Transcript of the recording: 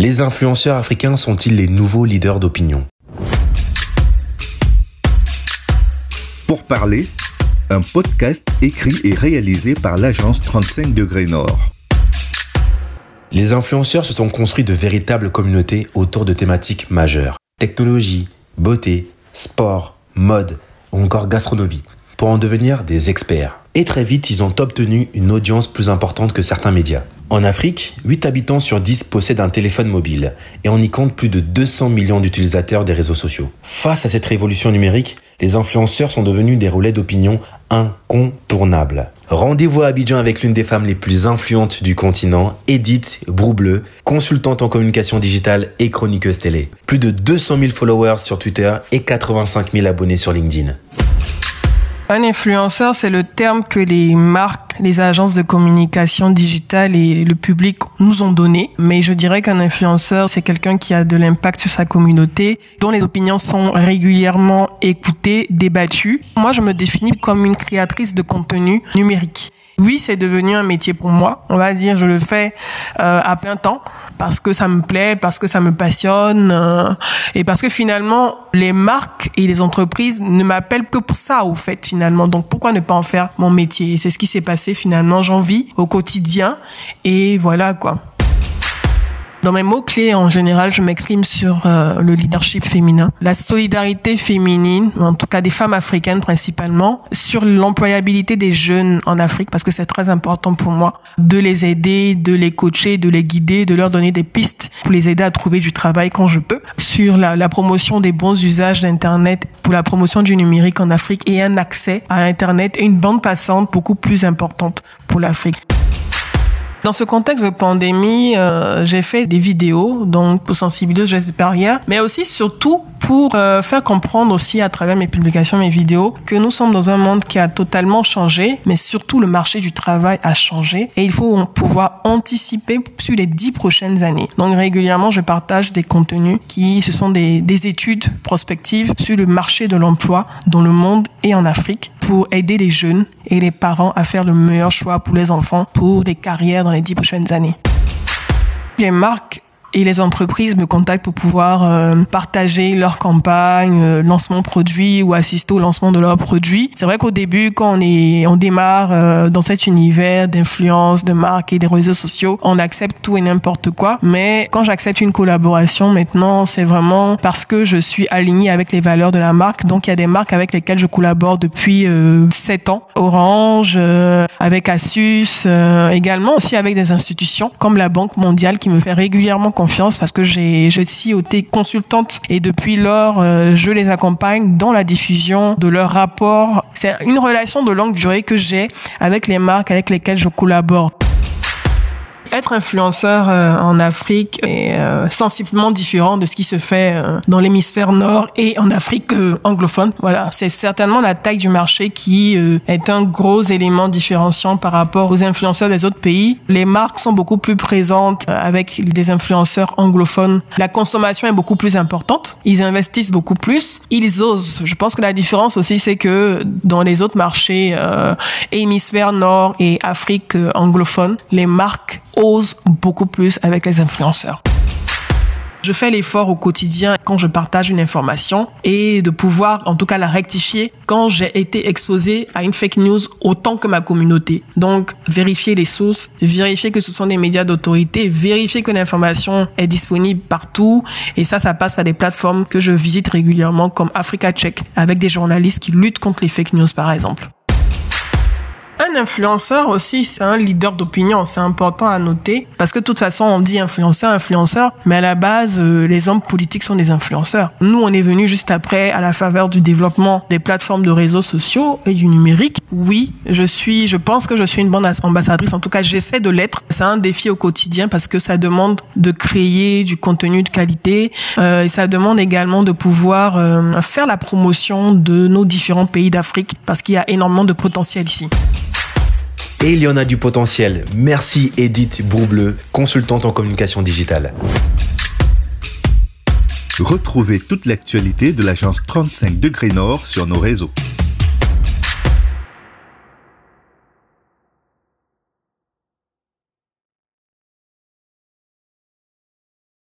Les influenceurs africains sont-ils les nouveaux leaders d'opinion? Pour parler, un podcast écrit et réalisé par l'agence 35 degrés Nord. Les influenceurs se sont construits de véritables communautés autour de thématiques majeures. Technologie, beauté, sport, mode ou encore gastronomie, pour en devenir des experts. Et très vite, ils ont obtenu une audience plus importante que certains médias. En Afrique, 8 habitants sur 10 possèdent un téléphone mobile et on y compte plus de 200 millions d'utilisateurs des réseaux sociaux. Face à cette révolution numérique, les influenceurs sont devenus des relais d'opinion incontournables. Rendez-vous à Abidjan avec l'une des femmes les plus influentes du continent, Edith Broubleu, consultante en communication digitale et chroniqueuse télé. Plus de 200 000 followers sur Twitter et 85 000 abonnés sur LinkedIn. Un influenceur, c'est le terme que les marques, les agences de communication digitale et le public nous ont donné. Mais je dirais qu'un influenceur, c'est quelqu'un qui a de l'impact sur sa communauté, dont les opinions sont régulièrement écoutées, débattues. Moi, je me définis comme une créatrice de contenu numérique. Oui, c'est devenu un métier pour moi. On va dire, je le fais euh, à plein temps parce que ça me plaît, parce que ça me passionne euh, et parce que finalement, les marques et les entreprises ne m'appellent que pour ça, au fait, finalement. Donc, pourquoi ne pas en faire mon métier? C'est ce qui s'est passé finalement. J'en vis au quotidien et voilà quoi. Dans mes mots-clés, en général, je m'exprime sur euh, le leadership féminin, la solidarité féminine, en tout cas des femmes africaines principalement, sur l'employabilité des jeunes en Afrique, parce que c'est très important pour moi de les aider, de les coacher, de les guider, de leur donner des pistes pour les aider à trouver du travail quand je peux, sur la, la promotion des bons usages d'Internet, pour la promotion du numérique en Afrique et un accès à Internet et une bande passante beaucoup plus importante pour l'Afrique. Dans ce contexte de pandémie, euh, j'ai fait des vidéos donc pour sensibiliser aux barrières, mais aussi surtout pour euh, faire comprendre aussi à travers mes publications, mes vidéos, que nous sommes dans un monde qui a totalement changé, mais surtout le marché du travail a changé et il faut pouvoir anticiper sur les dix prochaines années. Donc régulièrement, je partage des contenus qui, ce sont des, des études prospectives sur le marché de l'emploi dans le monde et en Afrique pour aider les jeunes et les parents à faire le meilleur choix pour les enfants, pour des carrières dans les dix prochaines années. Les marques et les entreprises me contactent pour pouvoir euh, partager leur campagne, euh, lancement produit ou assister au lancement de leurs produits. C'est vrai qu'au début, quand on est, on démarre euh, dans cet univers d'influence, de marque et des réseaux sociaux, on accepte tout et n'importe quoi. Mais quand j'accepte une collaboration, maintenant, c'est vraiment parce que je suis alignée avec les valeurs de la marque. Donc, il y a des marques avec lesquelles je collabore depuis sept ans. Orange, avec Asus, également aussi avec des institutions comme la Banque mondiale qui me fait régulièrement confiance parce que j'ai je suis été consultante et depuis lors euh, je les accompagne dans la diffusion de leur rapport. C'est une relation de longue durée que j'ai avec les marques avec lesquelles je collabore. Être influenceur euh, en Afrique est euh, sensiblement différent de ce qui se fait euh, dans l'hémisphère nord et en Afrique anglophone. Voilà, c'est certainement la taille du marché qui est un gros élément différenciant par rapport aux influenceurs des autres pays. Les marques sont beaucoup plus présentes avec des influenceurs anglophones. La consommation est beaucoup plus importante. Ils investissent beaucoup plus. Ils osent. Je pense que la différence aussi, c'est que dans les autres marchés, hémisphère nord et Afrique anglophone, les marques beaucoup plus avec les influenceurs. Je fais l'effort au quotidien quand je partage une information et de pouvoir en tout cas la rectifier quand j'ai été exposé à une fake news autant que ma communauté. Donc vérifier les sources, vérifier que ce sont des médias d'autorité, vérifier que l'information est disponible partout et ça ça passe par des plateformes que je visite régulièrement comme Africa Check avec des journalistes qui luttent contre les fake news par exemple. Un influenceur aussi, c'est un leader d'opinion. C'est important à noter parce que de toute façon, on dit influenceur, influenceur, mais à la base, euh, les hommes politiques sont des influenceurs. Nous, on est venu juste après, à la faveur du développement des plateformes de réseaux sociaux et du numérique. Oui, je suis, je pense que je suis une bonne ambassadrice. En tout cas, j'essaie de l'être. C'est un défi au quotidien parce que ça demande de créer du contenu de qualité euh, et ça demande également de pouvoir euh, faire la promotion de nos différents pays d'Afrique parce qu'il y a énormément de potentiel ici. Et il y en a du potentiel. Merci Edith Broubleu, consultante en communication digitale. Retrouvez toute l'actualité de l'agence 35 degrés Nord sur nos réseaux.